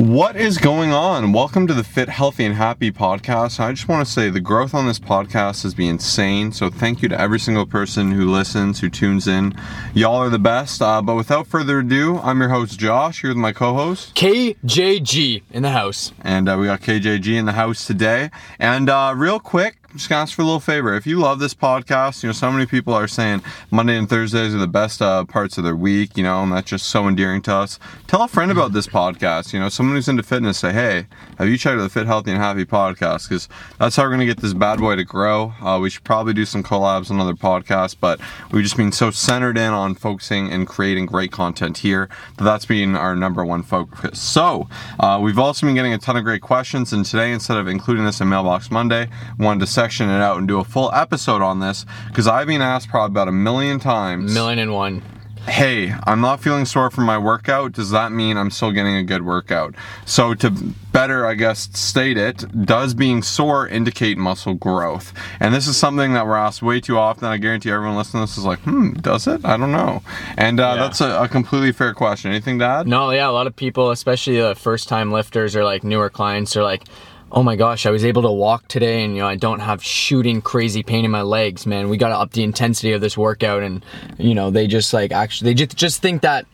What is going on? Welcome to the Fit, Healthy, and Happy podcast. I just want to say the growth on this podcast has been insane. So, thank you to every single person who listens, who tunes in. Y'all are the best. Uh, but without further ado, I'm your host, Josh, here with my co host, KJG in the house. And uh, we got KJG in the house today. And uh, real quick, just gonna ask for a little favor. If you love this podcast, you know, so many people are saying Monday and Thursdays are the best uh, parts of their week, you know, and that's just so endearing to us. Tell a friend about this podcast. You know, someone who's into fitness, say, hey, have you checked out the Fit, Healthy, and Happy podcast? Because that's how we're gonna get this bad boy to grow. Uh, we should probably do some collabs on other podcasts, but we've just been so centered in on focusing and creating great content here that that's been our number one focus. So, uh, we've also been getting a ton of great questions, and today, instead of including this in Mailbox Monday, wanted to section it out and do a full episode on this because I've been asked probably about a million times. Million and one. Hey, I'm not feeling sore from my workout. Does that mean I'm still getting a good workout? So, to better, I guess, state it, does being sore indicate muscle growth? And this is something that we're asked way too often. I guarantee everyone listening to this is like, hmm, does it? I don't know. And uh, Yeah. that's a, a completely fair question. Anything to add? No, yeah, a lot of people, especially the first time lifters or like newer clients, are like, oh my gosh, I was able to walk today and you know I don't have shooting crazy pain in my legs, man. We gotta up the intensity of this workout and you know, they just like actually they just just think that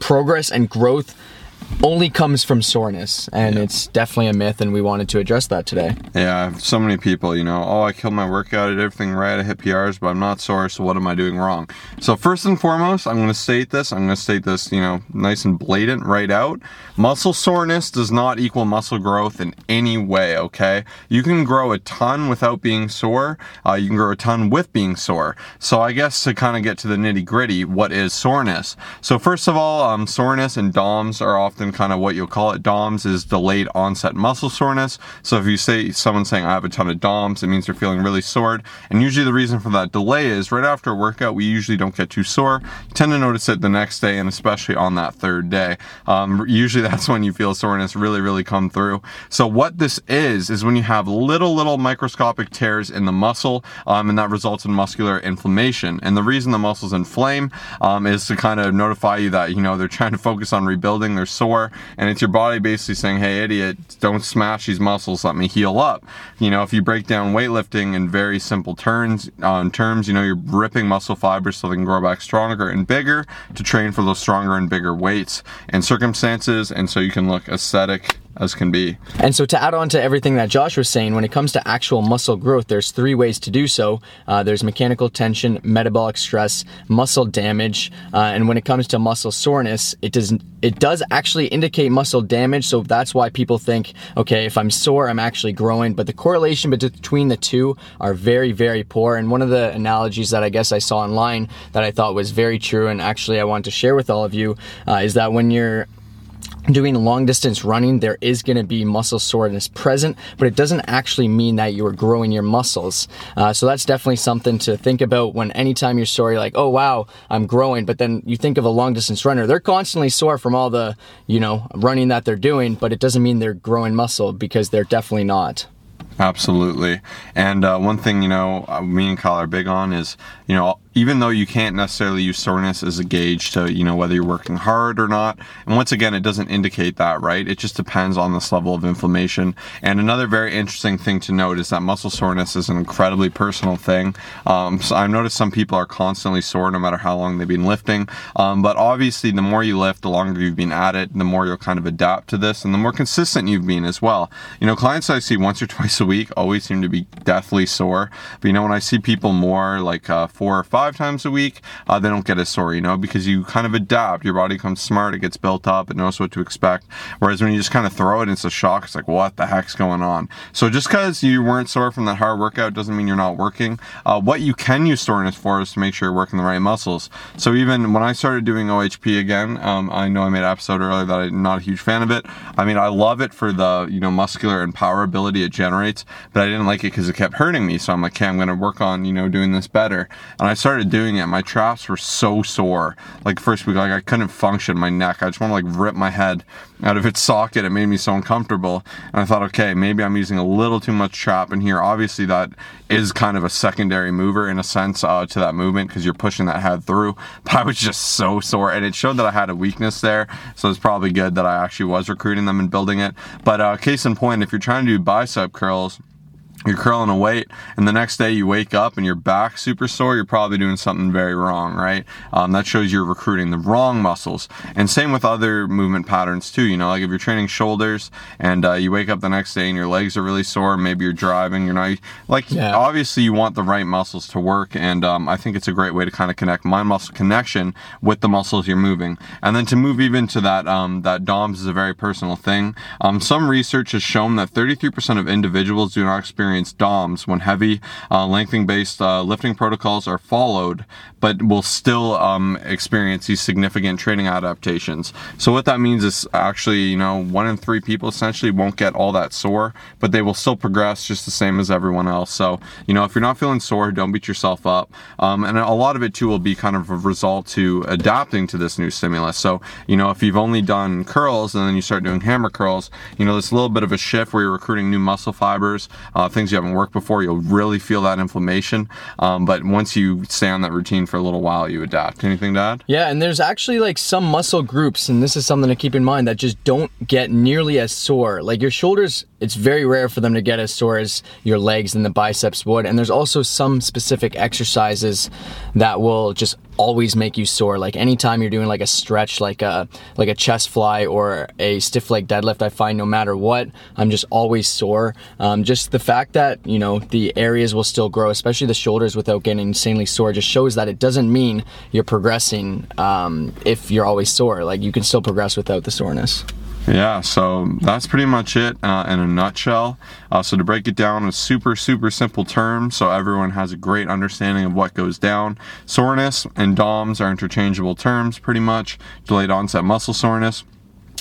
progress and growth only comes from soreness and it's definitely a myth and we wanted to address that today. Yeah, so many people, you know, oh, I killed my workout, I did everything right, I hit PRs, but I'm not sore, so what am I doing wrong? So, first and foremost, I'm going to state this, I'm going to state this, you know, nice and blatant right out. Muscle soreness does not equal muscle growth in any way, okay? You can grow a ton without being sore, uh, you can grow a ton with being sore. So, I guess to kind of get to the nitty gritty, what is soreness? So, first of all, um, soreness and DOMS are often kind of what you'll call it. DOMS is delayed onset muscle soreness. So if you say someone's saying I have a ton of DOMS, it means they're feeling really sore. And usually the reason for that delay is right after a workout, we usually don't get too sore. You tend to notice it the next day and especially on that third day. Um, usually that's when you feel soreness really, really come through. So what this is, is when you have little, little microscopic tears in the muscle, um, and that results in muscular inflammation. And the reason the muscles inflame um, is to kind of notify you that, you know, they're trying to focus on rebuilding, they're sore, and it's your body basically saying, hey, idiot, don't smash these muscles, let me heal up. You know, if you break down weightlifting in very simple terms, on terms, you know, you're ripping muscle fibers so they can grow back stronger and bigger to train for those stronger and bigger weights and circumstances, and so you can look aesthetic as can be. And so, to add on to everything that Josh was saying, when it comes to actual muscle growth, there's three ways to do so. Uh, there's mechanical tension, metabolic stress, muscle damage, uh, and when it comes to muscle soreness, it does it does actually indicate muscle damage. So that's why people think, okay, if I'm sore, I'm actually growing. But the correlation between the two are very, very poor. And one of the analogies that I guess I saw online that I thought was very true, and actually I want to share with all of you, uh, is that when you're doing long distance running, there is going to be muscle soreness present, but it doesn't actually mean that you are growing your muscles. Uh, so that's definitely something to think about when anytime you're sore, you're like, oh wow, I'm growing. But then you think of a long distance runner, they're constantly sore from all the, you know, running that they're doing, but it doesn't mean they're growing muscle because they're definitely not. Absolutely. And uh, one thing, you know, uh, me and Kyle are big on is, you know, even though you can't necessarily use soreness as a gauge to, you know, whether you're working hard or not. And once again, it doesn't indicate that, right? It just depends on this level of inflammation. And another very interesting thing to note is that muscle soreness is an incredibly personal thing. Um, so I've noticed some people are constantly sore no matter how long they've been lifting. Um, but obviously, the more you lift, the longer you've been at it, the more you'll kind of adapt to this and the more consistent you've been as well. You know, clients I see once or twice a week always seem to be deathly sore. But you know, when I see people more like uh, four or five times a week, uh, they don't get as sore, you know, because you kind of adapt. Your body becomes smart, it gets built up, it knows what to expect. Whereas when you just kind of throw it, it's a shock. It's like, what the heck's going on? So just because you weren't sore from that hard workout doesn't mean you're not working. Uh, what you can use soreness for is to make sure you're working the right muscles. So even when I started doing OHP again, um, I know I made an episode earlier that I'm not a huge fan of it. I mean, I love it for the, you know, muscular and power ability it generates, but I didn't like it because it kept hurting me. So I'm like, okay, I'm to work on, you know, doing this better. and I started doing it. My traps were so sore. Like first week, like I couldn't function. My neck, I just want to like rip my head out of its socket. It made me so uncomfortable, and I thought, okay, maybe I'm using a little too much trap in here. Obviously, that is kind of a secondary mover in a sense uh, to that movement because you're pushing that head through. But I was just so sore, and it showed that I had a weakness there. So it's probably good that I actually was recruiting them and building it. But uh, case in point, if you're trying to do bicep curls you're curling a weight and the next day you wake up and your back super sore you're probably doing something very wrong right? Um, that shows you're recruiting the wrong muscles. And same with other movement patterns too you know like if you're training shoulders and uh, you wake up the next day and your legs are really sore maybe you're driving you're not like yeah. obviously you want the right muscles to work and um, i think it's a great way to kind of connect mind muscle connection with the muscles you're moving. And then to move even to that um, that doms is a very personal thing. Um, some research has shown that 33% of individuals do not experience DOMS when heavy uh, lengthening based uh, lifting protocols are followed, but will still um, experience these significant training adaptations. So what that means is actually, you know, one in three people essentially won't get all that sore, but they will still progress just the same as everyone else. So, you know, if you're not feeling sore, don't beat yourself up. Um, and a lot of it too will be kind of a result to adapting to this new stimulus. So, you know, if you've only done curls and then you start doing hammer curls, you know, a little bit of a shift where you're recruiting new muscle fibers, uh, things things you haven't worked before, you'll really feel that inflammation. Um, but once you stay on that routine for a little while, you adapt. Anything to add? Yeah, and there's actually like some muscle groups, and this is something to keep in mind that just don't get nearly as sore. Like your shoulders, it's very rare for them to get as sore as your legs and the biceps would. And there's also some specific exercises that will just always make you sore. Like anytime you're doing like a stretch, like a like a chest fly or a stiff leg deadlift, I find no matter what, I'm just always sore. Um, just the fact that you know the areas will still grow, especially the shoulders, without getting insanely sore, just shows that it doesn't mean you're progressing um, if you're always sore. Like you can still progress without the soreness. Yeah, so that's pretty much it uh, in a nutshell. Uh, so to break it down in super, super simple terms, so everyone has a great understanding of what goes down. Soreness and DOMS are interchangeable terms, pretty much. Delayed onset muscle soreness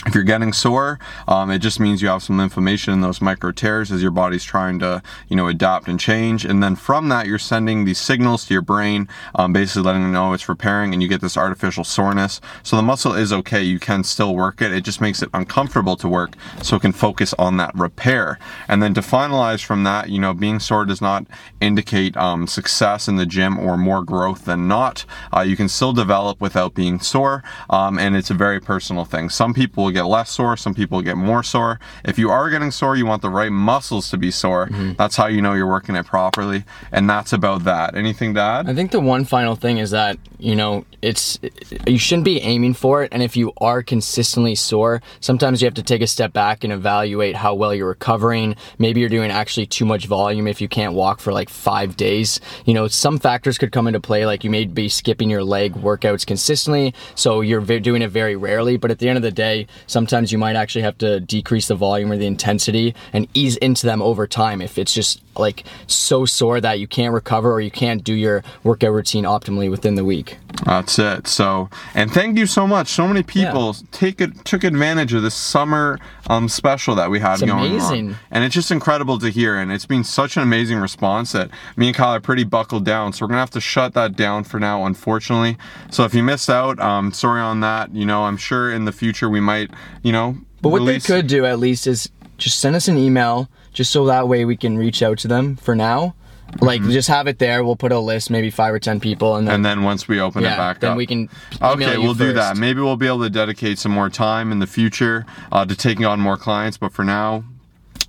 if you're getting sore, um, it just means you have some inflammation in those micro tears as your body's trying to, you know, adapt and change. And then from that, you're sending these signals to your brain, um, basically letting them know it's repairing, and you get this artificial soreness. So the muscle is okay. You can still work it. It just makes it uncomfortable to work, so it can focus on that repair. And then to finalize from that, you know, being sore does not indicate um, success in the gym or more growth than not. Uh, you can still develop without being sore, um, and it's a very personal thing. Some people get less sore, some people get more sore. If you are getting sore, you want the right muscles to be sore. Mm-hmm. That's how you know you're working it properly, and that's about that. Anything to add? I think the one final thing is that you know it's you shouldn't be aiming for it, and if you are consistently sore, sometimes you have to take a step back and evaluate how well you're recovering. Maybe you're doing actually too much volume if you can't walk for like five days. You know, some factors could come into play, like you may be skipping your leg workouts consistently, so you're doing it very rarely. But at the end of the day, sometimes you might actually have to decrease the volume or the intensity and ease into them over time if it's just like so sore that you can't recover or you can't do your workout routine optimally within the week. That's it. So, and thank you so much. So many people yeah. take it took advantage of this summer um, special that we had it's going amazing. on, and it's just incredible to hear. And it's been such an amazing response that me and Kyle are pretty buckled down. So we're gonna have to shut that down for now, unfortunately. So if you missed out, um, sorry on that. You know, I'm sure in the future we might, you know. But what release... they could do at least is just send us an email just so that way we can reach out to them for now. Like mm-hmm. just have it there. We'll put a list, maybe five or ten people, and then and then once we open yeah, it back then up, we can. Okay, we'll do that. Maybe we'll be able to dedicate some more time in the future uh, to taking on more clients. But for now,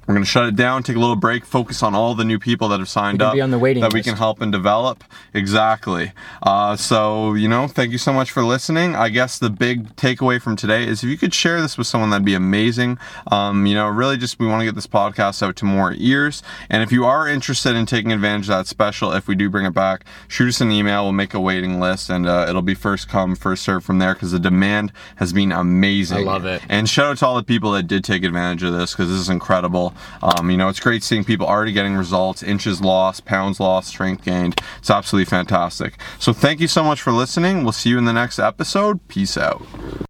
we're going to shut it down, take a little break, focus on all the new people that have signed up that list. we can help and develop. Exactly. Uh, so, you know, thank you so much for listening. I guess the big takeaway from today is if you could share this with someone, that'd be amazing. Um, you know, really just we want to get this podcast out to more ears. And if you are interested in taking advantage of that special, if we do bring it back, shoot us an email. We'll make a waiting list and uh, it'll be first come, first serve from there because the demand has been amazing. I love it. And shout out to all the people that did take advantage of this because this is incredible. Um, you know, it's great seeing people already getting results, inches lost, pounds lost, strength gained. It's absolutely fantastic. So thank you so much for listening. We'll see you in the next episode. Peace out.